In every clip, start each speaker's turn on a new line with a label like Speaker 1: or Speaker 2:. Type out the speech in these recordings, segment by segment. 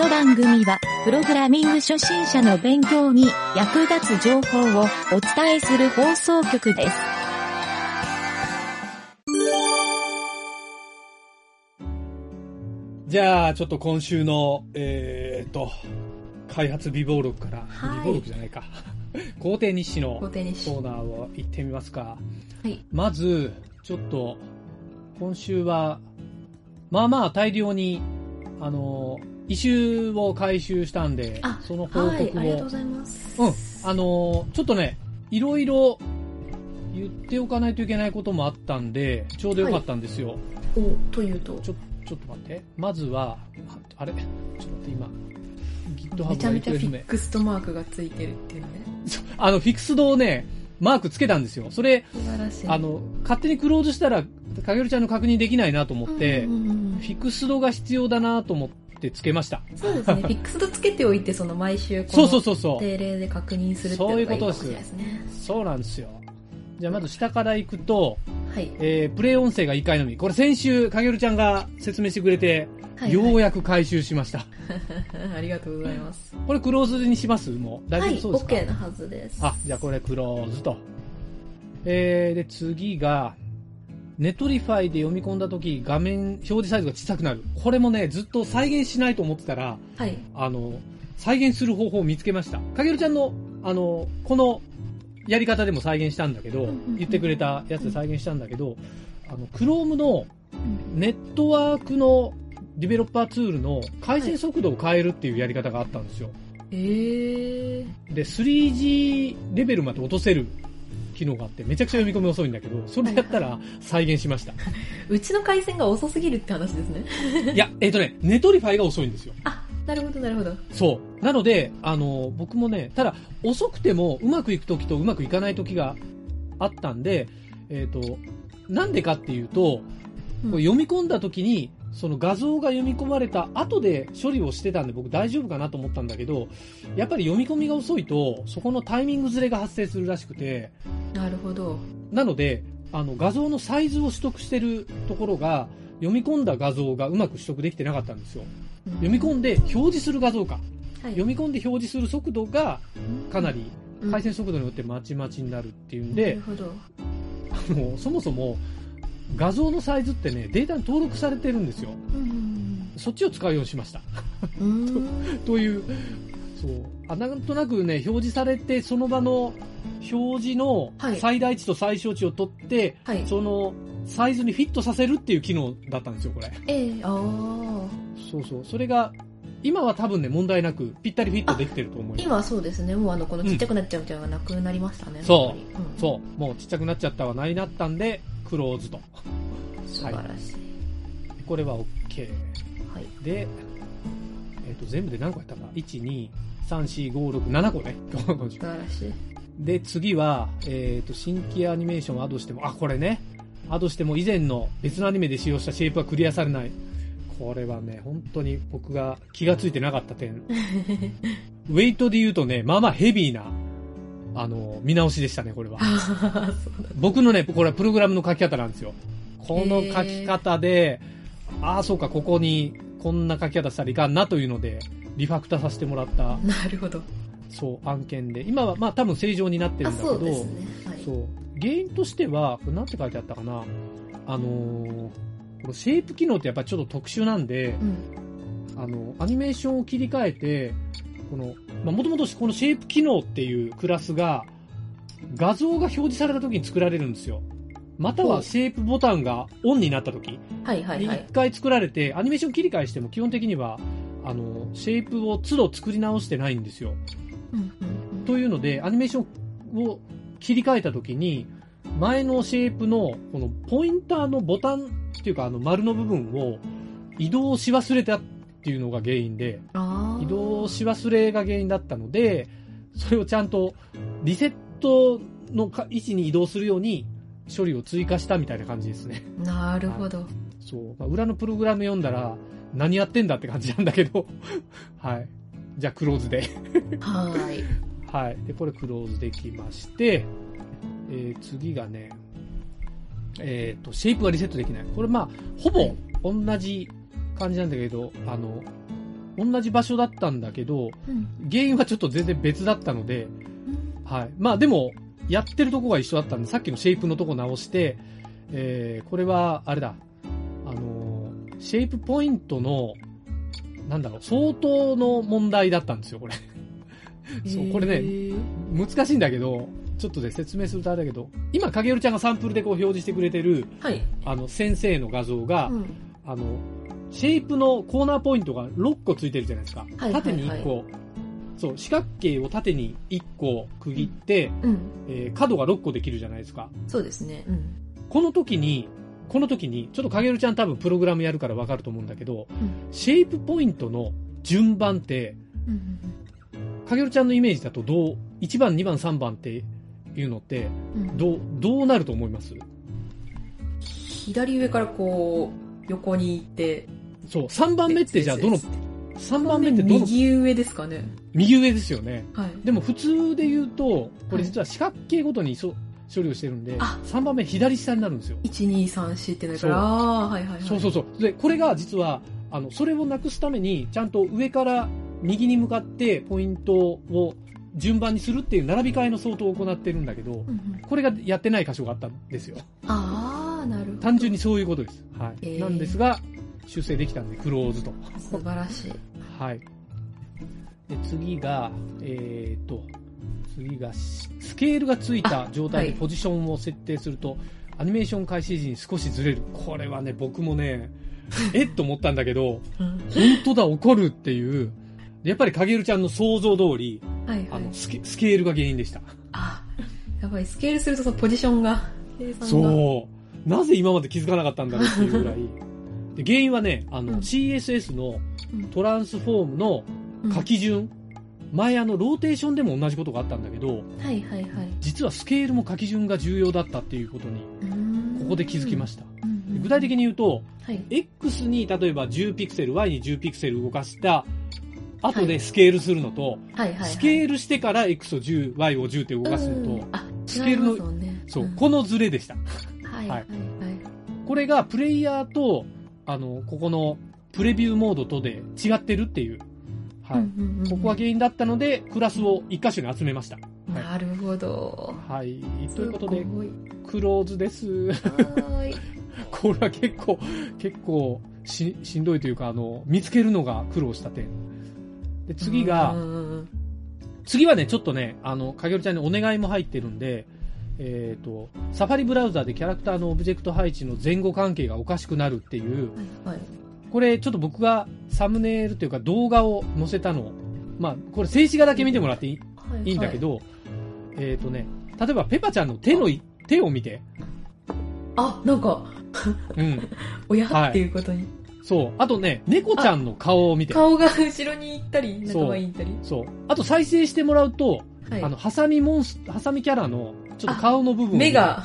Speaker 1: の番組は、プログラミング初心者の勉強に役立つ情報をお伝えする放送局です。
Speaker 2: じゃあ、ちょっと今週の、えーっと、開発備忘録から、
Speaker 3: はい
Speaker 2: 備忘録じゃないか。工程日誌のコーナーを行ってみますか。
Speaker 3: はい。
Speaker 2: まず、ちょっと、今週は、まあまあ大量に、あの、異臭を回収したんで
Speaker 3: あ、
Speaker 2: その報
Speaker 3: はい、
Speaker 2: 告を
Speaker 3: ありがとうご、ざいます。
Speaker 2: うん、あの、ちょっとね、いろいろ言っておかないといけないこともあったんで、ちょうどよかったんですよ。
Speaker 3: お、というと、
Speaker 2: ちょ、ちょっと待って。まずは、ああれ？ちょっと待って、今。GitHub
Speaker 3: めちゃめちゃフィックストマークがついてるっていうね。
Speaker 2: あの、フィクスドをね、マークつけたんですよ。それ。あの、勝手にクローズしたら、かげるちゃんの確認できないなと思って、
Speaker 3: うんうんうん
Speaker 2: フィクスドが必要だなと思ってつけました。
Speaker 3: そうですね。フィックスドつけておいて、その毎週こ
Speaker 2: そうそう
Speaker 3: の
Speaker 2: そうそう。
Speaker 3: 定例で確認するっていうのがいいかもしれないですね。
Speaker 2: そうなんですよ。じゃあまず下から行くと、
Speaker 3: はい。
Speaker 2: えー、プレイ音声が1回のみ。これ先週、かげるちゃんが説明してくれて、
Speaker 3: はい、
Speaker 2: よう
Speaker 3: や
Speaker 2: やく回収しました。
Speaker 3: ありがとうございます。
Speaker 2: これクローズにします？もう大
Speaker 3: はい、
Speaker 2: 丈夫そうですか、
Speaker 3: OK なはずです。
Speaker 2: あ、じゃあこれクローズと。えー、で、次が、 Netlify で読み込んだ時画面表示サイズが小さくなる。これもね、ずっと再現しないと思ってたら、
Speaker 3: はい。
Speaker 2: あの、再現する方法を見つけました。かげるちゃんの、あの、このやり方でも再現したんだけど言ってくれたやつで再現したんだけど、あの、Chrome の
Speaker 3: うん
Speaker 2: ネットワークのディベロッパーツールの回線速度を変えるっていうやり方があったんですよ。
Speaker 3: えー。
Speaker 2: で、3G レベルまで落とせる機能があって、めちゃくちゃ読み込み遅いんだけど、それやったら再現しました。
Speaker 3: うちの回線が遅すぎるって話ですね。
Speaker 2: いや、えっ、とね、 Netlify が遅いんですよ。
Speaker 3: あ、なるほど、なるほど。
Speaker 2: そう。なので、あの、僕もね、ただ、遅くてもうまくいく時とうまくいかない時があったんで、えっ、と、なんでかっていうと、
Speaker 3: うん
Speaker 2: 読み込んだ時に、その画像が読み込まれた後で処理をしてたんで僕大丈夫かなと思ったんだけど、やっぱり読み込みが遅いと、そこのタイミングずれが発生するらしくて、
Speaker 3: なるほど。
Speaker 2: なので、あの画像のサイズを取得してるところが、読み込んだ画像がうまく取得できてなかったんですよ。読み込んで表示する画像か。
Speaker 3: はい
Speaker 2: 読み込んで表示する速度がかなり
Speaker 3: うん
Speaker 2: 回線速度によってまちまちになるっていうん
Speaker 3: な
Speaker 2: で
Speaker 3: る、ほど。
Speaker 2: もうそもそも画像のサイズってね、データに登録されてるんですよ。
Speaker 3: うん
Speaker 2: そっちを使うようにしました。
Speaker 3: うんうん。
Speaker 2: という、そう。あなんとなくね、表示されて、その場の表示の
Speaker 3: はい
Speaker 2: 最大値と最小値を取って、
Speaker 3: はい。
Speaker 2: そのサイズにフィットさせるっていう機能だったんですよ、これ。
Speaker 3: ええああ。
Speaker 2: そうそう。それが、今は多分ね、問題なく、ぴったりフィットできてると思います。
Speaker 3: 今はそうですね。もうあの、このちっちゃくなっちゃうみたいなのがなくなりましたね。
Speaker 2: そう
Speaker 3: 本当に。うん
Speaker 2: そう。もうちっちゃくなっちゃったはないなったんで、クローズと。
Speaker 3: 素晴らしい。
Speaker 2: これは OK。
Speaker 3: はい。
Speaker 2: で、えっ、と、全部で何個やったか ?1、2、3、4、5、6、7個ね。
Speaker 3: 素晴らしい。
Speaker 2: で、次は、えっ、と、新規アニメーションをアドしても、あ、これね。アドしても以前の別のアニメで使用したシェイプはクリアされない。これはね、本当に僕が気がついてなかった点。ウェイトで言うとね、まあまあヘビーな、あの、見直しでしたね、これは。僕のね、これはプログラムの書き方なんですよ。この書き方で、ああ、そうか、ここにこんな書き方したらいかんなというので、リファクターさせてもらった、
Speaker 3: なるほど。
Speaker 2: そう、案件で。今は、まあ多分正常になってる
Speaker 3: あ、
Speaker 2: んだけど、
Speaker 3: そうね。はい。
Speaker 2: そう原因としては、これなんて書いてあったかな。あのーこのシェイプ機能ってやっぱりちょっと特殊なんで、
Speaker 3: うん。
Speaker 2: あの、アニメーションを切り替えて、この、まあ、もともとこのシェイプ機能っていうクラスが、画像が表示された時に作られるんですよ。またはシェイプボタンがオンになった時
Speaker 3: はいはいはい。
Speaker 2: に一回作られて、アニメーション切り替えしても基本的には、あの、シェイプを都度作り直してないんですよ。というので、アニメーションを切り替えた時に、前のシェイプのこのポインターのボタンっていうかあの丸の部分を移動し忘れたっていうのが原因で。移動し忘れが原因だったので、それをちゃんとリセットのか位置に移動するように処理を追加したみたいな感じですね。
Speaker 3: なるほど。
Speaker 2: そう。まあ裏のプログラム読んだら何やってんだって感じなんだけど、はい。じゃあクローズで。
Speaker 3: はーい。
Speaker 2: はい。で、これクローズできまして、えー次がね、えっ、と、シェイプがリセットできない。これまあ、ほぼ同じ感じなんだけど、あの、同じ場所だったんだけど、
Speaker 3: うん。
Speaker 2: 原因はちょっと全然別だったので、はい。まあでも、やってるとこが一緒だったんで、さっきのシェイプのとこ直して、えー、これは、あれだ、あのーシェイプポイントの、なんだろう、相当の問題だったんですよ、これ。そう、これね、難しいんだけど、ちょっとで説明するとあれだけど、今、影るちゃんがサンプルでこう表示してくれてる、
Speaker 3: はい。
Speaker 2: あの、先生の画像が、
Speaker 3: うん。
Speaker 2: あの、シェイプのコーナーポイントが6個ついてるじゃないですか。
Speaker 3: はい
Speaker 2: 縦に1個、そう、四角形を縦に1個区切って、
Speaker 3: うん。
Speaker 2: えー角が6個できるじゃないですか。
Speaker 3: そうですね。うん。
Speaker 2: この時に、この時に、ちょっと影るちゃん多分プログラムやるからわかると思うんだけど、
Speaker 3: うん
Speaker 2: シェイプポイントの順番って、
Speaker 3: うん
Speaker 2: 影るちゃんのイメージだとどう、1番、2番、3番っていうのって。どう、どうなると思います？
Speaker 3: 左上からこう、横に行って。
Speaker 2: そう、3番目ってじゃあどの、
Speaker 3: 別々
Speaker 2: 3番目ってどの、
Speaker 3: 右上ですかね。
Speaker 2: 右上ですよね。
Speaker 3: はい。
Speaker 2: でも普通で言うと、これ実は四角形ごとにそ処理をしてるんで、
Speaker 3: あ
Speaker 2: 3番目左下になるんですよ。
Speaker 3: 1、2、3、4ってなるから、はいはいはい。
Speaker 2: そうそうそう。で、これが実は、あの、それをなくすために、ちゃんと上から右に向かってポイントを順番にするっていう並び替えの相当を行ってるんだけど、
Speaker 3: うんうん。
Speaker 2: これがやってない箇所があったんですよ。
Speaker 3: ああ、なるほど。
Speaker 2: 単純にそういうことです。はい。
Speaker 3: えー
Speaker 2: なんですが、修正できたんで、クローズと。
Speaker 3: 素晴らしい。
Speaker 2: はい。で、次が、えーと、次が、ススケールがついた状態で
Speaker 3: はい
Speaker 2: ポジションを設定すると、アニメーション開始時に少しずれる。これはね、僕もね、えっと思ったんだけど、
Speaker 3: うん
Speaker 2: 本当だ、怒るっていう。でやっぱり影るちゃんの想像通り、
Speaker 3: はいはい
Speaker 2: あの。スケ、スケールが原因でした。
Speaker 3: あ、やっぱりスケールするとそのポジションが。
Speaker 2: そう。なぜ今まで気づかなかったんだろうっていうぐらい。で原因はね、あの、
Speaker 3: うん
Speaker 2: CSS の
Speaker 3: うん
Speaker 2: トランスフォームの
Speaker 3: うん
Speaker 2: 書き順、前あの、ローテーションでも同じことがあったんだけど、
Speaker 3: はいはいはい。
Speaker 2: 実はスケールも書き順が重要だったっていうことに、ここで気づきました。
Speaker 3: た。うんうん
Speaker 2: 具体的に言うと、
Speaker 3: はい。
Speaker 2: X に例えば10ピクセル、Y に10ピクセル動かした後でスケールするのと、
Speaker 3: はいはいはい。
Speaker 2: スケールしてから X を10、Y を10って動かすのと、
Speaker 3: うんあ、
Speaker 2: スケールの
Speaker 3: ね
Speaker 2: そう、
Speaker 3: ん
Speaker 2: このズレでした。
Speaker 3: はいはいはい。
Speaker 2: これがプレイヤーと、あの、ここのプレビューモードとで違ってるっていう。はい。
Speaker 3: うんうんうん
Speaker 2: ここが原因だったので、クラスを一箇所に集めました。はい
Speaker 3: なるほど。
Speaker 2: はい。ということで、クローズです。
Speaker 3: はーい。
Speaker 2: これは結構、結構し、しんどいというか、あの、見つけるのが苦労した点。で、次
Speaker 3: う
Speaker 2: が、次はね、ちょっとね、あの、かげるちゃんにお願いも入ってるんで、えっ、と、サファリブラウザでキャラクターのオブジェクト配置の前後関係がおかしくなるっていう、
Speaker 3: はいはい。
Speaker 2: これちょっと僕がサムネイルというか動画を載せたのを、まあ、これ静止画だけ見てもらっていい
Speaker 3: はい
Speaker 2: いいんだけ。ど、えっ、とね、例えばペパちゃんの手のい、手を見て、
Speaker 3: あ、なんか、
Speaker 2: うん、
Speaker 3: 親
Speaker 2: はい
Speaker 3: っていうことに。
Speaker 2: そう。あとね、猫ちゃんの顔を見て、
Speaker 3: 顔が後ろに行ったり、仲間に行ったり。
Speaker 2: そう。あと再生してもらうと、
Speaker 3: はい
Speaker 2: あの、ハサミモンス、ハサミキャラの、ちょっと顔の部分を
Speaker 3: 目が、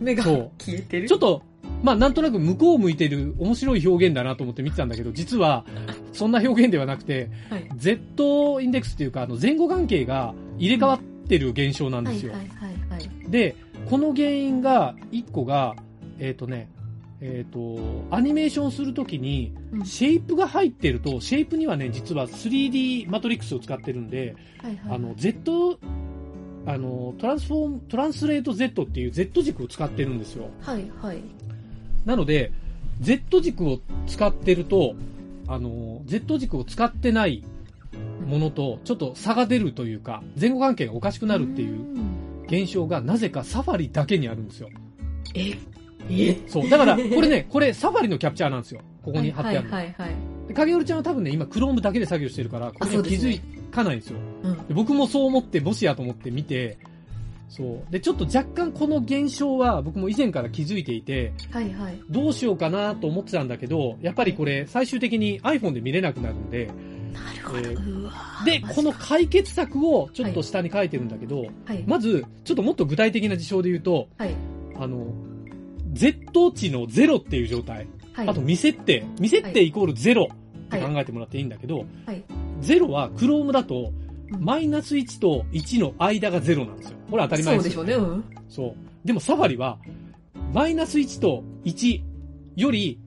Speaker 3: 目が消えてる。
Speaker 2: ちょっと、まあなんとなく向こう向いてる面白い表現だなと思って見てたんだけど、実は、そんな表現ではなくて、
Speaker 3: はい。
Speaker 2: Z インデックスっていうか、あの、前後関係が入れ替わってる現象なんですよ。
Speaker 3: はいはいはいはい。
Speaker 2: で、この原因が、一個が、えっ、とね、えっ、と、アニメーションするときに、
Speaker 3: うん
Speaker 2: シェイプが入ってると、シェイプにはね、実は 3D マトリックスを使ってるんで、
Speaker 3: はいはい。
Speaker 2: あの、Z、あの、トランスフォーム、トランスレート Z っていう Z 軸を使ってるんですよ。
Speaker 3: はいはい。
Speaker 2: なので、Z 軸を使ってると、あの、Z 軸を使ってないものと、ちょっと差が出るというか、前後関係がおかしくなるっていう
Speaker 3: うん。
Speaker 2: 現象が、なぜかサファリだけにあるんですよ。
Speaker 3: え、え？
Speaker 2: そう。だから、これね、これサファリのキャプチャーなんですよ。ここに貼ってあるの。
Speaker 3: はいはいはいはい。
Speaker 2: で影織ちゃんは多分ね、今、Chrome だけで作業してるから、これには気づかないんですよ。
Speaker 3: うん。
Speaker 2: で僕もそう思って、ボシやと思って見て、そう。で、ちょっと若干この現象は僕も以前から気づいていて、
Speaker 3: はいはい。
Speaker 2: どうしようかなと思ってたんだけど、やっぱりこれ最終的に iPhone で見れなくなるんで、
Speaker 3: なるほど。
Speaker 2: えーで、この解決策をちょっと下に書いてるんだけど、
Speaker 3: はい。
Speaker 2: まず、ちょっともっと具体的な事象で言うと、
Speaker 3: はい。
Speaker 2: あの、Z 値の0っていう状態、
Speaker 3: はい。
Speaker 2: あと未設定、未設定イコール0って
Speaker 3: はい
Speaker 2: 考えてもらっていいんだけど、
Speaker 3: はい。
Speaker 2: 0は Chrome だと、
Speaker 3: うん
Speaker 2: マイナス1と1の間が0なんですよ。これ当たり前ですよ。
Speaker 3: そうでしょうね。うん。
Speaker 2: そう。でもサファリは、マイナス1と1より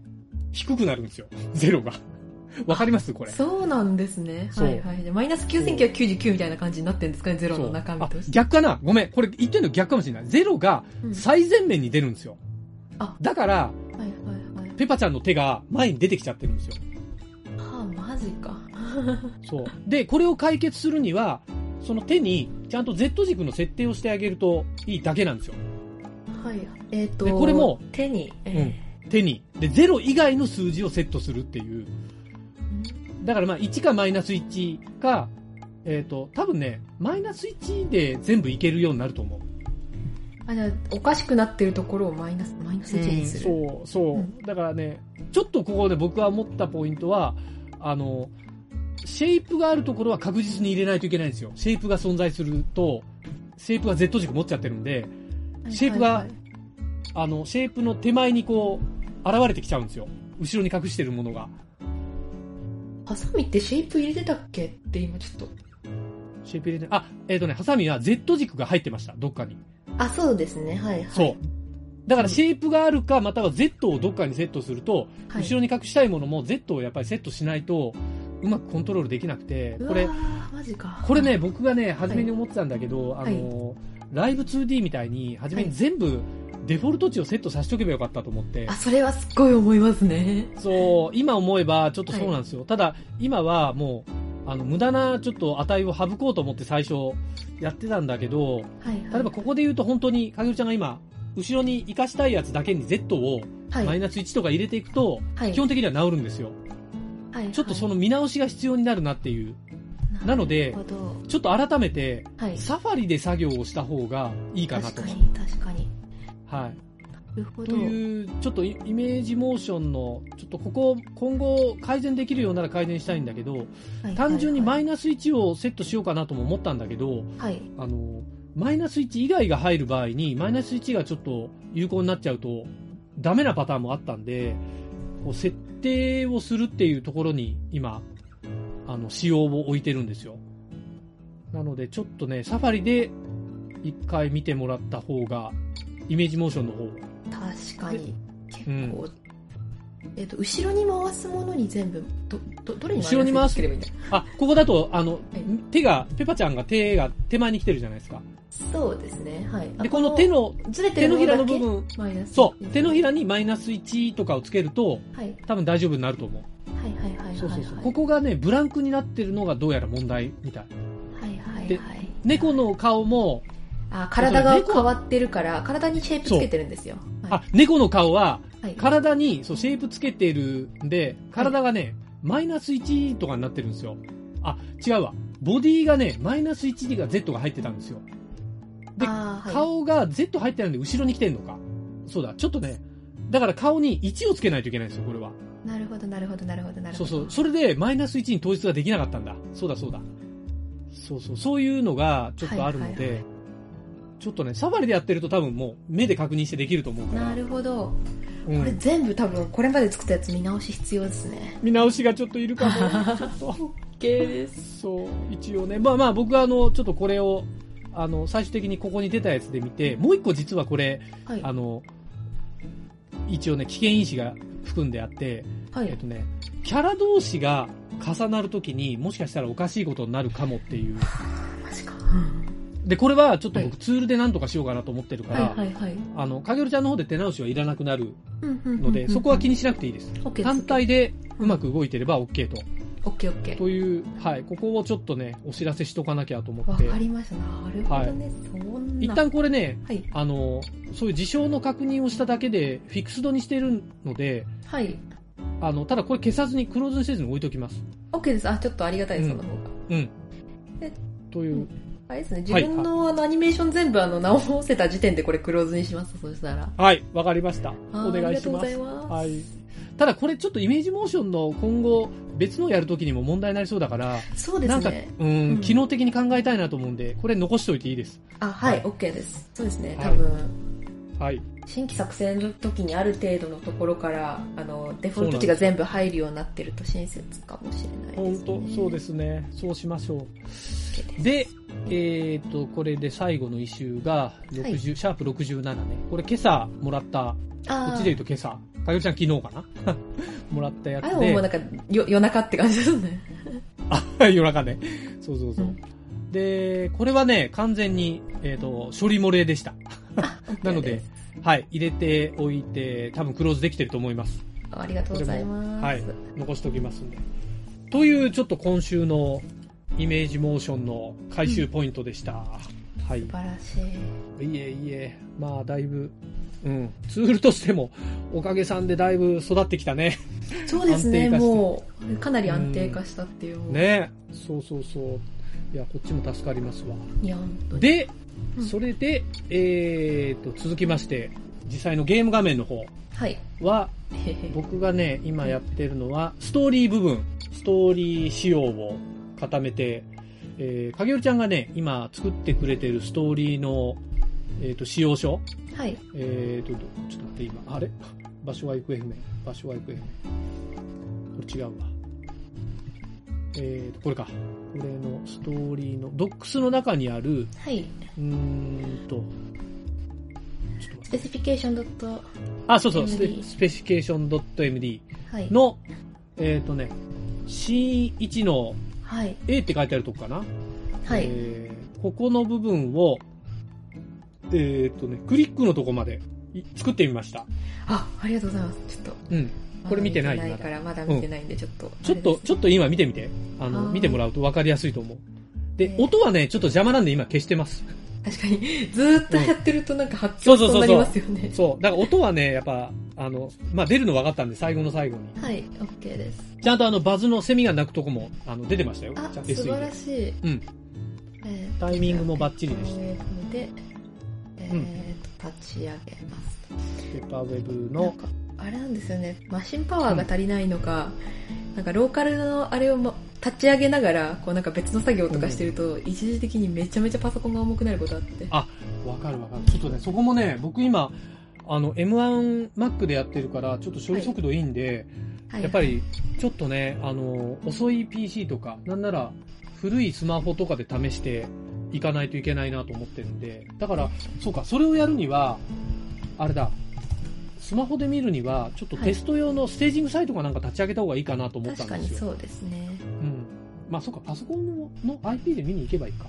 Speaker 2: 低くなるんですよ。0が。わかります？これ。
Speaker 3: そうなんですね。はいはい。でマイナス9999みたいな感じになってるんですかね、ゼロの中身
Speaker 2: あ
Speaker 3: として。
Speaker 2: 逆かな？ごめん。これ言ってんの逆かもしれない。ゼロが
Speaker 3: うん
Speaker 2: 最前面に出るんですよ。
Speaker 3: あ
Speaker 2: だから、
Speaker 3: はいはいはい。
Speaker 2: ペパちゃんの手が前に出てきちゃってるんですよ。
Speaker 3: はあ、マジか。
Speaker 2: そう。で、これを解決するには、その手にちゃんと Z 軸の設定をしてあげるといいだけなんですよ。
Speaker 3: はい。えっ、と、
Speaker 2: でこれも
Speaker 3: 手に、え
Speaker 2: 手に。で、ゼロ以外の数字をセットするっていう。だからまあ1かマイナス1か、えっ、と、多分ね、マイナス1で全部いけるようになると思う。
Speaker 3: ーあ、じゃあ、おかしくなってるところをマイナス、マイナス1にする。
Speaker 2: そう、そう、
Speaker 3: うん
Speaker 2: だからね、ちょっとここで僕が思ったポイントは、あの、シェイプがあるところは確実に入れないといけないんですよ。シェイプが存在すると、シェイプが Z 軸持っちゃってるんで、
Speaker 3: はい
Speaker 2: シェイプが
Speaker 3: はいはい
Speaker 2: あの、シェイプの手前にこう、現れてきちゃうんですよ。後ろに隠してるものが。
Speaker 3: ハサミってシェイプ入れてたっけって今ちょっと。
Speaker 2: シェイプ入れて、あ、えっ、とね、ハサミは Z 軸が入ってました、どっかに。
Speaker 3: あ、そうですね。はいはい。
Speaker 2: そう。だからシェイプがあるか、または Z をどっかにセットすると、
Speaker 3: はい。
Speaker 2: 後ろに隠したいものも Z をやっぱりセットしないと、うまくコントロールできなくて、これ。これね、僕がね、初めに思ってたんだけど、
Speaker 3: はい
Speaker 2: あの、ライブ 2D みたいに、初めに全部、デフォルト値をセットさせておけばよかったと思って
Speaker 3: あ、、それはすっごい思いますね。
Speaker 2: そう、今思えばちょっとそうなんですよ。ただ、今はもう、あの、無駄なちょっと値を省こうと思って最初やってたんだけど、
Speaker 3: はいはい。
Speaker 2: 例えばここで言うと本当に、かげるちゃんが今、後ろに活かしたいやつだけに Z を
Speaker 3: はい、
Speaker 2: マイナス1とか入れていくと、
Speaker 3: はい、
Speaker 2: 基本的には治るんですよ。
Speaker 3: はい
Speaker 2: ちょっとその見直しが必要になるなっていう。なので。ちょっと改めて、
Speaker 3: はい。
Speaker 2: サファリで作業をした方がいいかなと。
Speaker 3: 確かに、確かに。
Speaker 2: はい。
Speaker 3: なるほど。
Speaker 2: という、ちょっとイイメージモーションの、ちょっとここ、今後改善できるようなら改善したいんだけど、
Speaker 3: はい
Speaker 2: 単純にマ
Speaker 3: イ
Speaker 2: イナス1をセットしようかなとも思ったんだけど、
Speaker 3: はい。
Speaker 2: あの、マイナス1以外が入る場合に、マイナス1がちょっと有効になっちゃうと、ダメなパターンもあったんで、こう設定をするっていうところに今、あの、仕様を置いてるんですよ。なので、ちょっとね、サファリで一回見てもらった方が、イメージモーションの方、
Speaker 3: 確かに。結
Speaker 2: うん
Speaker 3: 構、えっ、と、後ろに回すものに全部、ど、ど、どれに
Speaker 2: 後ろに回す
Speaker 3: つければいいんだ
Speaker 2: あ、ここだと、あの
Speaker 3: い、
Speaker 2: 手が、ペパちゃんが手が手前に来てるじゃないですか。
Speaker 3: そうですね。はい。あ
Speaker 2: で、この手、の、
Speaker 3: ずれて
Speaker 2: 手のひら
Speaker 3: るの
Speaker 2: 部分、
Speaker 3: マイナス。
Speaker 2: そう、手のひらにマイナス1とかをつけると、
Speaker 3: はい。
Speaker 2: 多分大丈夫になると思う。
Speaker 3: はいはいはいはい。
Speaker 2: そうそうそう。
Speaker 3: はい
Speaker 2: ここがね、ブランクになってるのがどうやら問題みたい。
Speaker 3: はいはい
Speaker 2: で
Speaker 3: はい。
Speaker 2: 猫の顔も、
Speaker 3: あ、体が変わってるから、体にシェイプつけてるんですよ。
Speaker 2: あ、猫の顔は、
Speaker 3: はい、
Speaker 2: 体に、そう、シェイプつけてるんで、体がね、マイナス1とかになってるんですよ。あ、違うわ。ボディがね、マイナス1が Z が入ってたんですよ。で
Speaker 3: あーはい、
Speaker 2: 顔が Z 入ってないんで後ろに来てんのか。そうだ、ちょっとね、だから顔に1をつけないといけないんですよ、これは。
Speaker 3: なるほどなるほどなるほどなるほど。
Speaker 2: そうそう。それでマイナス1に統一ができなかったんだ。そうだそうだ。そうそう。そういうのがちょっとあるので、
Speaker 3: はいはいは
Speaker 2: ちょっとね、サファリでやってると多分もう目で確認してできると思うから。
Speaker 3: なるほど。
Speaker 2: うん
Speaker 3: これ全部多分、これまで作ったやつ見直し必要ですね。
Speaker 2: 見直しがちょっといるかも。ちょっと。
Speaker 3: OK です。
Speaker 2: そう、一応ね。まあまあ僕はあの、ちょっとこれを、あの、最終的にここに出たやつで見て、もう一個実はこれ、
Speaker 3: はい。
Speaker 2: あの、一応ね、危険因子が含んであって、
Speaker 3: はい。
Speaker 2: えっとね、キャラ同士が重なるときにもしかしたらおかしいことになるかもっていう。
Speaker 3: マジか。
Speaker 2: で、これはちょっと
Speaker 3: はい
Speaker 2: 僕ツールで何とかしようかなと思ってるから、
Speaker 3: はいはいはい。
Speaker 2: あの、かげるちゃんの方で手直しはいらなくなるので、そこは気にしなくていいです。
Speaker 3: OK
Speaker 2: 単体でうまく動いてれば OK と。
Speaker 3: オッケーオッケー。
Speaker 2: という、はい、ここをちょっとね、お知らせしとかなきゃと思って
Speaker 3: わか。りました。なるほどね。そんな。
Speaker 2: 一旦これね、
Speaker 3: はい。
Speaker 2: あの、そういう事象の確認をしただけでフィックスドにしてるので、
Speaker 3: はい。
Speaker 2: あの、ただこれ消さずにクローズにせずに置いときます。
Speaker 3: OK です。あ、ちょっとありがたいです、
Speaker 2: うん
Speaker 3: その方が。
Speaker 2: うん
Speaker 3: え。
Speaker 2: という、
Speaker 3: うんあれですね、自
Speaker 2: はい
Speaker 3: 分のあのアニメーション全部あの直せた時点でこれクローズにします、そしたら。
Speaker 2: はい、わかりました。お願いし
Speaker 3: ありがとうご
Speaker 2: ます。
Speaker 3: ざいます。
Speaker 2: はい。ただこれちょっとイメージモーションの今後別のやるときにも問題になりそうだから、
Speaker 3: そうで
Speaker 2: なんか、
Speaker 3: すね。
Speaker 2: うん、
Speaker 3: うん
Speaker 2: 機能的に考えたいなと思うんで、これ残しておいていいです。
Speaker 3: あ、はい、
Speaker 2: はい
Speaker 3: OK です。そうですね、
Speaker 2: はい
Speaker 3: 多分、
Speaker 2: はい。
Speaker 3: 新規作成の時にある程度のところから、あの、デフォルト値が全部入るようになってると親切かもしれない
Speaker 2: 本
Speaker 3: です、ね。
Speaker 2: 当そうですね。そうしましょう。
Speaker 3: で
Speaker 2: えっ、と、これで最後の一周が、60、シャープ67ね。これ今朝もらった、こっちで言うと今朝。かげるちゃん昨日かな？もらったやつで。
Speaker 3: あれももうなんか、よ夜中って感じですね。
Speaker 2: あ、夜中ね。そうそうそう。
Speaker 3: うん
Speaker 2: で、これはね、完全に、えっ、と、処理漏れでした。なので、はい、入れておいて、多分クローズできてると思います。
Speaker 3: ありがとうございます。
Speaker 2: はい、残しておきますんで。という、ちょっと今週のイメージモーションの回収ポイントでした。はい。
Speaker 3: 素晴らしい。
Speaker 2: いえいえ、まあ、だいぶ、うん、ツールとしても、おかげさんでだいぶ育ってきたね。
Speaker 3: そうですね、もう、かなり安定化したっていう。
Speaker 2: ねそうそうそう。いや、こっちも助かりますわ。
Speaker 3: いや、本当に。
Speaker 2: で、
Speaker 3: うん
Speaker 2: それで、えーと、続きまして、実際のゲーム画面の方
Speaker 3: はい。
Speaker 2: は、
Speaker 3: へ へ
Speaker 2: 僕がね、今やってるのは、ストーリー部分、ストーリー仕様を固めて、えー、影織ちゃんがね、今作ってくれてるストーリーの、えーと、仕様書
Speaker 3: はい。
Speaker 2: えーと、どちょっと待って、今、あれ？場所は行方不明。場所は行方不明。これ違うわ。えーと、これか。これのストーリーの、 docs の中にある、
Speaker 3: はい。
Speaker 2: うーんと、ちょっと待って
Speaker 3: specification ドット、
Speaker 2: あ、そうそう、スペ
Speaker 3: MD
Speaker 2: specification .md
Speaker 3: はい。
Speaker 2: の、えっ、とね、C1 の
Speaker 3: はい。
Speaker 2: A って書いてあるとこかな。
Speaker 3: はい。
Speaker 2: えーここの部分を、えっ、とね、クリックのとこまでい作ってみました。
Speaker 3: あ、ありがとうございます。ちょっと。
Speaker 2: うん。これ見てないまだ
Speaker 3: から、まだ見てないんで、ちょっと。
Speaker 2: ちょっと、ちょっと今見てみて。あの、見てもらうと分かりやすいと思う。で、
Speaker 3: えー
Speaker 2: 音はね、ちょっと邪魔なんで今消してます。
Speaker 3: 確かに、ずーっとやってるとなんか発狂になりますよね。
Speaker 2: そう。だから音はね、やっぱ、あの、まあ、出るの分かったんで、最後の最後に。
Speaker 3: はい、OK です。
Speaker 2: ちゃんとあの、バズのセミが鳴くとこも、あの、出てましたよ。
Speaker 3: あ素晴ら
Speaker 2: で。
Speaker 3: しい。
Speaker 2: うん。
Speaker 3: えーと
Speaker 2: タイミングもバッチリでした
Speaker 3: で、え
Speaker 2: うん
Speaker 3: ーと、立ち上げます。
Speaker 2: ペーパーウェブの、
Speaker 3: あれなんですよね、マシンパワーが足りないのか、なんかローカルのあれを、ま、立ち上げながら、こうなんか別の作業とかしてると、一時的にめちゃめちゃパソコンが重くなることあって。
Speaker 2: あわかるわかる。ちょっとね、そこもね、僕今、あの、M1Mac でやってるから、ちょっと処理速度いいんで、
Speaker 3: はい。
Speaker 2: やっぱり、ちょっとね、あの、遅い PC とか、なんなら、古いスマホとかで試していかないといけないなと思ってるんで、だから、そうか、それをやるには、あれだ、スマホで見るには、ちょっとテスト用のステージングサイトかなんか立ち上げた方がいいかなと思ったんですよ。
Speaker 3: 確かにそうですね。
Speaker 2: うん。まあ、そうか、パソコンのの IP で見に行けばいいか。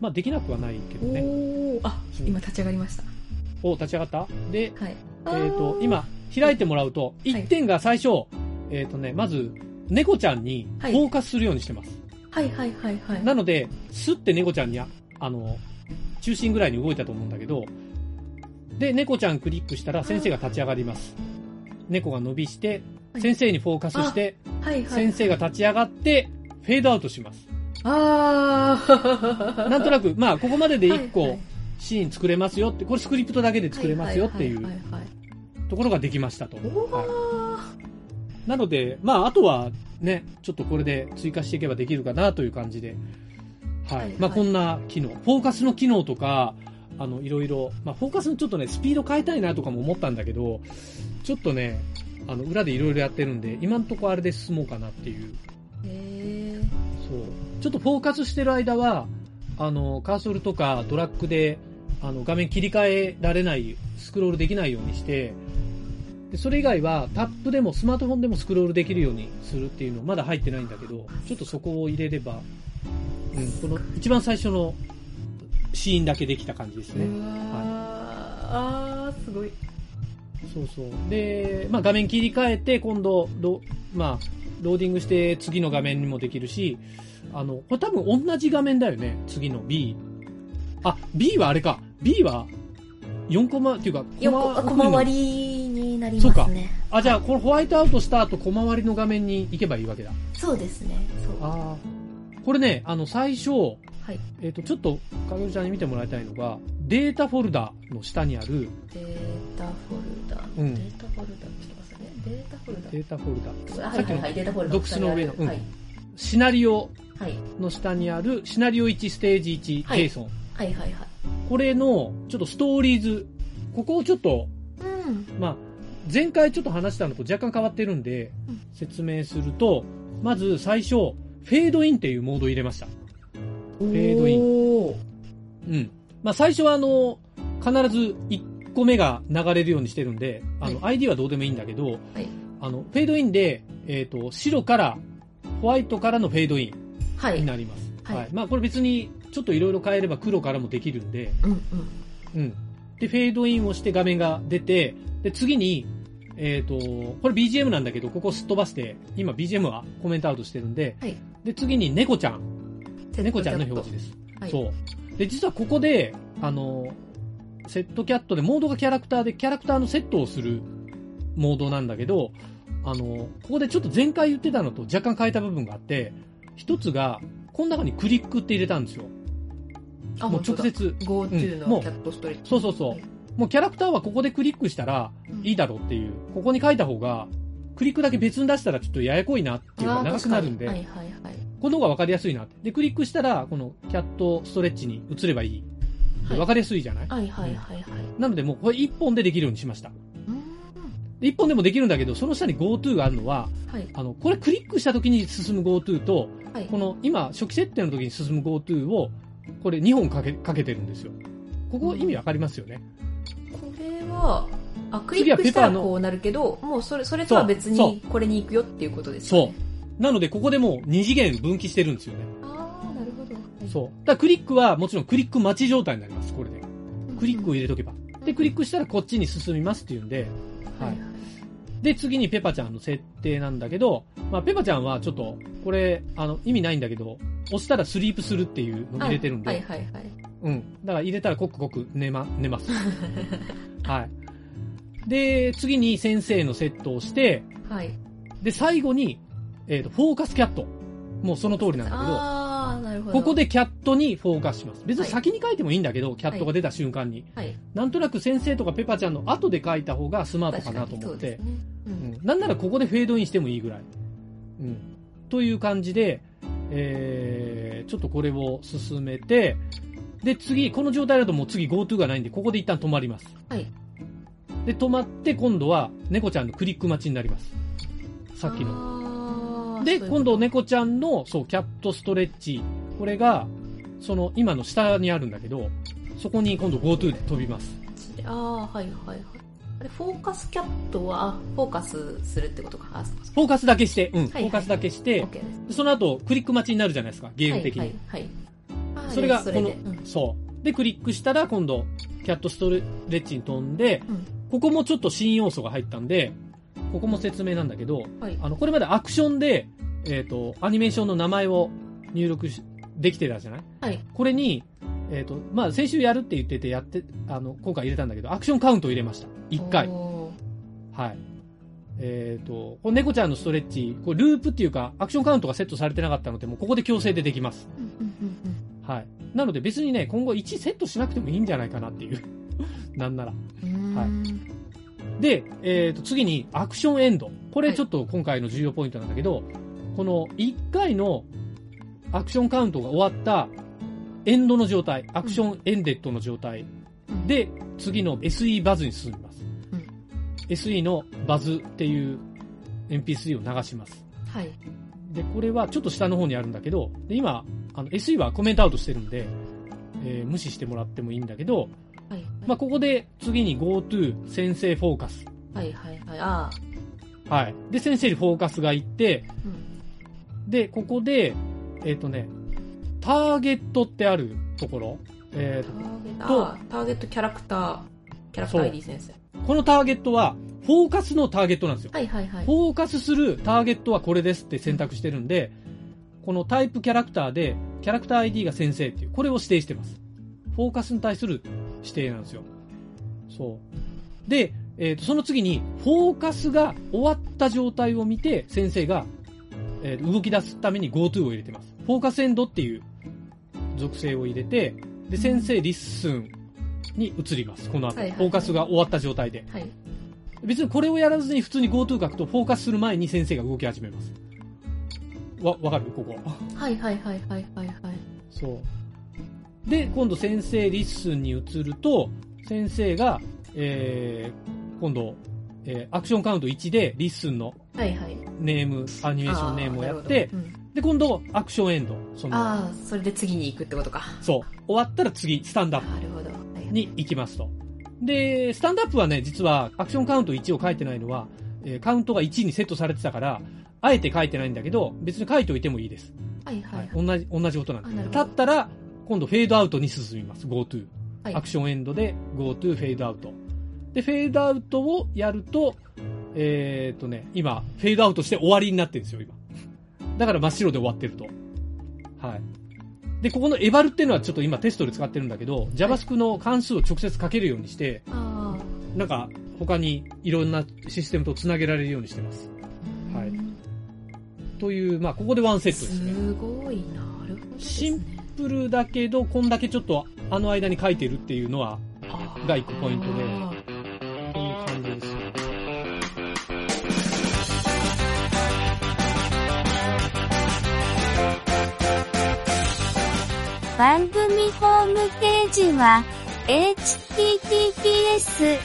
Speaker 2: まあ、できなくはないけどね。
Speaker 3: おー、あ、今立ち上がりました。
Speaker 2: お、立ち上がった？で、
Speaker 3: はい。
Speaker 2: えっ、と、今、開いてもらうと、
Speaker 3: い
Speaker 2: 1点が最初、えっ、とね、まず、猫ちゃんにフ
Speaker 3: はい
Speaker 2: ォーカスするようにしてます。
Speaker 3: はいはいはいはい。
Speaker 2: なので、スッて猫ちゃんにあ、あの、中心ぐらいに動いたと思うんだけど、で、猫ちゃんクリックしたら先生が立ち上がります。猫が伸びして、
Speaker 3: はい
Speaker 2: 先生にフォーカスして、
Speaker 3: はいはい。
Speaker 2: 先生が立ち上がって、フェードアウトします。
Speaker 3: あー。
Speaker 2: なんとなく、まあ、ここまでで1
Speaker 3: はいは
Speaker 2: 個
Speaker 3: い
Speaker 2: シーン作れますよって、これスクリプトだけで作れますよっていうところができましたと。なので、まあ、あとはね、ちょっとこれで追加していけばできるかなという感じで、はい。
Speaker 3: はい
Speaker 2: まあ、こんな機能。フォーカスの機能とか、あの、いろいろ、まあ、フォーカスのちょっとね、スピード変えたいなとかも思ったんだけど、ちょっとね、あの、裏でいろいろやってるんで、今んとこあれで進もうかなっていう。
Speaker 3: へ
Speaker 2: そう。ちょっとフォーカスしてる間は、あの、カーソルとかドラッグで、あの、画面切り替えられない、スクロールできないようにして、で、それ以外はタップでもスマートフォンでもスクロールできるようにするっていうのまだ入ってないんだけど、ちょっとそこを入れれば、うん、この一番最初のシーンだけできた感じです
Speaker 3: ー。
Speaker 2: ね。
Speaker 3: うわー。あー、すごい。
Speaker 2: そうそう。で、まあ画面切り替えて、今度、ロまあ、ローディングして次の画面にもできるし、あの、これ多分同じ画面だよね。次の B。あ、B はあれか。B は4コマっていうか、
Speaker 3: 横、
Speaker 2: コ
Speaker 3: 小回りになりますね。
Speaker 2: あ、じゃあ、このホワイトアウトした後、小回りの画面に行けばいいわけだ。
Speaker 3: そうですね。そう。
Speaker 2: ああ。これね、あの、最初、
Speaker 3: はい。
Speaker 2: えっ、と、ちょっと、かげるちゃんに見てもらいたいのが、データフォルダの下にある、
Speaker 3: データフォルダ。
Speaker 2: うん
Speaker 3: データフォルダ。ちょっと待ってね。データフォルダ。
Speaker 2: データフォルダ。
Speaker 3: はいはいはい、データフォルダ。
Speaker 2: ドックスの上のうん
Speaker 3: はい。
Speaker 2: シナリオ
Speaker 3: はい。
Speaker 2: の下にある、シナリオ1ステージ1、
Speaker 3: はい
Speaker 2: JSON。
Speaker 3: はいはいはい。
Speaker 2: これの、ちょっとストーリーズ、ここをちょっと、
Speaker 3: うん。
Speaker 2: まあ、前回ちょっと話したのと若干変わってるんで
Speaker 3: うん、
Speaker 2: 説明すると、まず最初、フェードインっていうモードを入れました。
Speaker 3: フ
Speaker 2: ェードイン
Speaker 3: ン。
Speaker 2: うん。まあ最初はあの、必ず1個目が流れるようにしてるんで、あの、
Speaker 3: は
Speaker 2: ID はどうでもいいんだけど、
Speaker 3: はい。
Speaker 2: あの、フェードインで、えっ、と、白から、ホワイトからのフェードイ
Speaker 3: はい。
Speaker 2: ンになります。
Speaker 3: はい
Speaker 2: はい。まあ、これ別に、ちょっといろいろ変えれば黒からもできるんで、
Speaker 3: うんうん。
Speaker 2: うん。で、フェードインをして画面が出て、で、次に、えっ、と、これ BGM なんだけど、ここすっ飛ばして、今 BGM はコメントアウトしてるんで、
Speaker 3: はい。
Speaker 2: で、次に猫ちゃん。猫ちゃんの表示です。
Speaker 3: はい。
Speaker 2: そう。で、実はここで、あの、セットキャットで、モードがキャラクターで、キャラクターのセットをするモードなんだけど、あの、ここでちょっと前回言ってたのと若干変えた部分があって、一つが、この中にクリックって入れたんですよ。
Speaker 3: あ、
Speaker 2: もう。直接。
Speaker 3: GoTo のキャットストレッチ。
Speaker 2: そうそうそう
Speaker 3: はい
Speaker 2: もうキャラクターはここでクリックしたらいいだろうっていう、ここに書いた方が、クリックだけ別に出したらちょっとややこいなっていうか
Speaker 3: あー
Speaker 2: 長くなるんで、
Speaker 3: はいはいはい。
Speaker 2: この方が分かりやすいなって。で、クリックしたら、このキャットストレッチに移ればいい。で
Speaker 3: はい
Speaker 2: 分かりやすいじゃない、
Speaker 3: はいはいはいはい。
Speaker 2: なのでもうこれ一本でできるようにしました。
Speaker 3: う
Speaker 2: で一本でもできるんだけど、その下に GoTo があるのは、
Speaker 3: はい。
Speaker 2: あの、これクリックした時に進む GoTo と、
Speaker 3: はい。
Speaker 2: この今初期設定の時に進む GoTo を、これ2本かけ、かけてるんですよ。ここ意味わかりますよね。
Speaker 3: これは、あ、クリックしたらこうなるけど、もうそれ、それとは別にこれに行くよっていうことです
Speaker 2: そ
Speaker 3: ね。
Speaker 2: う。なので、ここでもう二次元分岐してるんですよね。
Speaker 3: ああ、なるほど。はい
Speaker 2: そう。だクリックはもちろんクリック待ち状態になります、これで。クリックを入れとけば。で、クリックしたらこっちに進みますっていうんで、はい
Speaker 3: はい。
Speaker 2: で、次にペパちゃんの設定なんだけど、まあ、ペパちゃんはちょっと、これ、あの、意味ないんだけど、押したらスリープするっていうのを入れてるんで、
Speaker 3: はいはいはい。
Speaker 2: うん。だから入れたらコクコク寝ま、寝ます。はい。で、次に先生のセットをして、
Speaker 3: はい。
Speaker 2: で、最後に、えっ、と、フォーカスキャット。もうその通りなんだけど、
Speaker 3: ああ、なるほど。
Speaker 2: ここ、でキャットにフォーカスします。別に
Speaker 3: はい
Speaker 2: 先に書いてもいいんだけど、キャットが出た瞬間に。
Speaker 3: はい。
Speaker 2: なんとなく先生とかペパちゃんの後で書いた方がスマートかなと思って。
Speaker 3: ね。う。
Speaker 2: うんん、なんならここでフェードインしてもいいぐらい。うん。という感じで、えー、ちょっとこれを進めて、で、次、この状態だともう次 GoTo がないんで、ここで一旦止まります。
Speaker 3: はい。
Speaker 2: で、止まって、今度は猫ちゃんのクリック待ちになります。さっきの。で、
Speaker 3: の
Speaker 2: 今度、猫ちゃんの、そう、キャットストレッチ。これが、その、今の下にあるんだけど、そこに今度 GoTo で飛びます。
Speaker 3: ああ、はいはいはい。あれ、フォーカスキャットは、あフォーカスするってことか？
Speaker 2: フォーカスだけして、うん、
Speaker 3: はい
Speaker 2: フォーカスだけして。その後、クリック待ちになるじゃないですか、ゲーム的に。
Speaker 3: はいはい、はい。
Speaker 2: それが、この
Speaker 3: うん、
Speaker 2: そう。で、クリックしたら、今度、キャットストレッチに飛んで、
Speaker 3: うん
Speaker 2: ここもちょっと新要素が入ったんで、ここも説明なんだけど、
Speaker 3: はい。
Speaker 2: あの、これまでアクションで、えっ、と、アニメーションの名前を入力し、できてたじゃない？
Speaker 3: はい。
Speaker 2: これに、えっ、と、まあ、先週やるって言ってて、やって、あの、今回入れたんだけど、アクションカウントを入れました。1回。
Speaker 3: お
Speaker 2: はい。えっ、と、この猫ちゃんのストレッチ、これループっていうか、アクションカウントがセットされてなかったので、もうここで強制でできます。はい。なので別にね、今後1セットしなくてもいいんじゃないかなっていう。なんなら。はいで、えっ、と、次にアクションエンド。これちょっと今回の重要ポイントなんだけど、この1回のアクションカウントが終わったエンドの状態、アクションエンデッドの状態
Speaker 3: うん、
Speaker 2: で、次の SE バズに進みます。
Speaker 3: うん
Speaker 2: SE のバズっていう MP3 を流します。
Speaker 3: はい。
Speaker 2: で、これはちょっと下の方にあるんだけど、で今、あの SE はコメントアウトしてるんで、えー無視してもらってもいいんだけど、
Speaker 3: はい。
Speaker 2: まあ、ここで次に GoTo 先生フォーカス。
Speaker 3: はいはいはい。ああ。
Speaker 2: はい。で、先生にフォーカスがいって、
Speaker 3: うん。
Speaker 2: で、ここで、えっ、とね、ターゲットってあるところ、え
Speaker 3: タ
Speaker 2: ー
Speaker 3: ーゲット、
Speaker 2: と
Speaker 3: ターゲットキャラクター、キャラクター ID 先生。
Speaker 2: とこのターゲットは、フォーカスのターゲットなんですよ。
Speaker 3: はいはいはい。
Speaker 2: フォーカスするターゲットはこれですって選択してるんで、この type character で、キャラクター ID が先生っていう、これを指定してます。フォーカスに対する指定なんですよ。そう。で、えーとその次に、フォーカスが終わった状態を見て、先生が、えー動き出すために GoTo を入れてます。 focus end っていう属性を入れて、で、先生 listen に移ります。この後。
Speaker 3: はいはいはい
Speaker 2: フォーカスが終わった状態で。
Speaker 3: はい。
Speaker 2: 別にこれをやらずに普通に GoTo 書くとフォーカスする前に先生が動き始めます。わ、わかる？ここ。
Speaker 3: はいはいはいはいはいはい。
Speaker 2: そう。で、今度先生 listen に移ると、先生が、えー、今度、えー action count 1で listen の
Speaker 3: はいはい。
Speaker 2: name、animation name をやって
Speaker 3: うん
Speaker 2: で、今度 action end。その、
Speaker 3: ああ、それで次に行くってことか。
Speaker 2: そう。終わったら次、スタンダッ
Speaker 3: なるほど。はい
Speaker 2: プに行きますと。で、 stand up はね、実は action count 1を書いてないのは、えーカウントが1にセットされてたから、あえて書いてないんだけど、別に書いておいてもいいです。
Speaker 3: はいは
Speaker 2: はいい。同じ、同じ音なんです。立ったら、今度フェードアウトに進みます。GoTo。
Speaker 3: はい。
Speaker 2: アクションエンドで GoTo フェードアウト。で、フェードアウトをやると、えーっとね、今、フェードアウトして終わりになってるんですよ、今。だから真っ白で終わってると。はい。で、ここのエバルっていうのはちょっと今テストで使ってるんだけど、JavaScript の関数を直接書けるようにして、
Speaker 3: あ
Speaker 2: なんか他にいろんなシステムとつなげられるようにしてます。
Speaker 3: あ。
Speaker 2: はいという、まあ、ここでワンセットですね。
Speaker 3: すごいなるほど
Speaker 2: プルだけど、こんだけちょっとあの間に書いてるっていうのは、が一個ポイントでいう感じですよ。
Speaker 4: 番組ホームページは、https,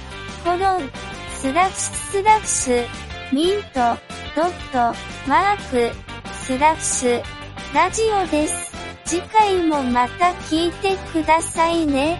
Speaker 4: コロン、スラッシュスラッシュ、ミント、ドット、マーク、スラッシュ、ラジオです。次回もまた聞いてくださいね。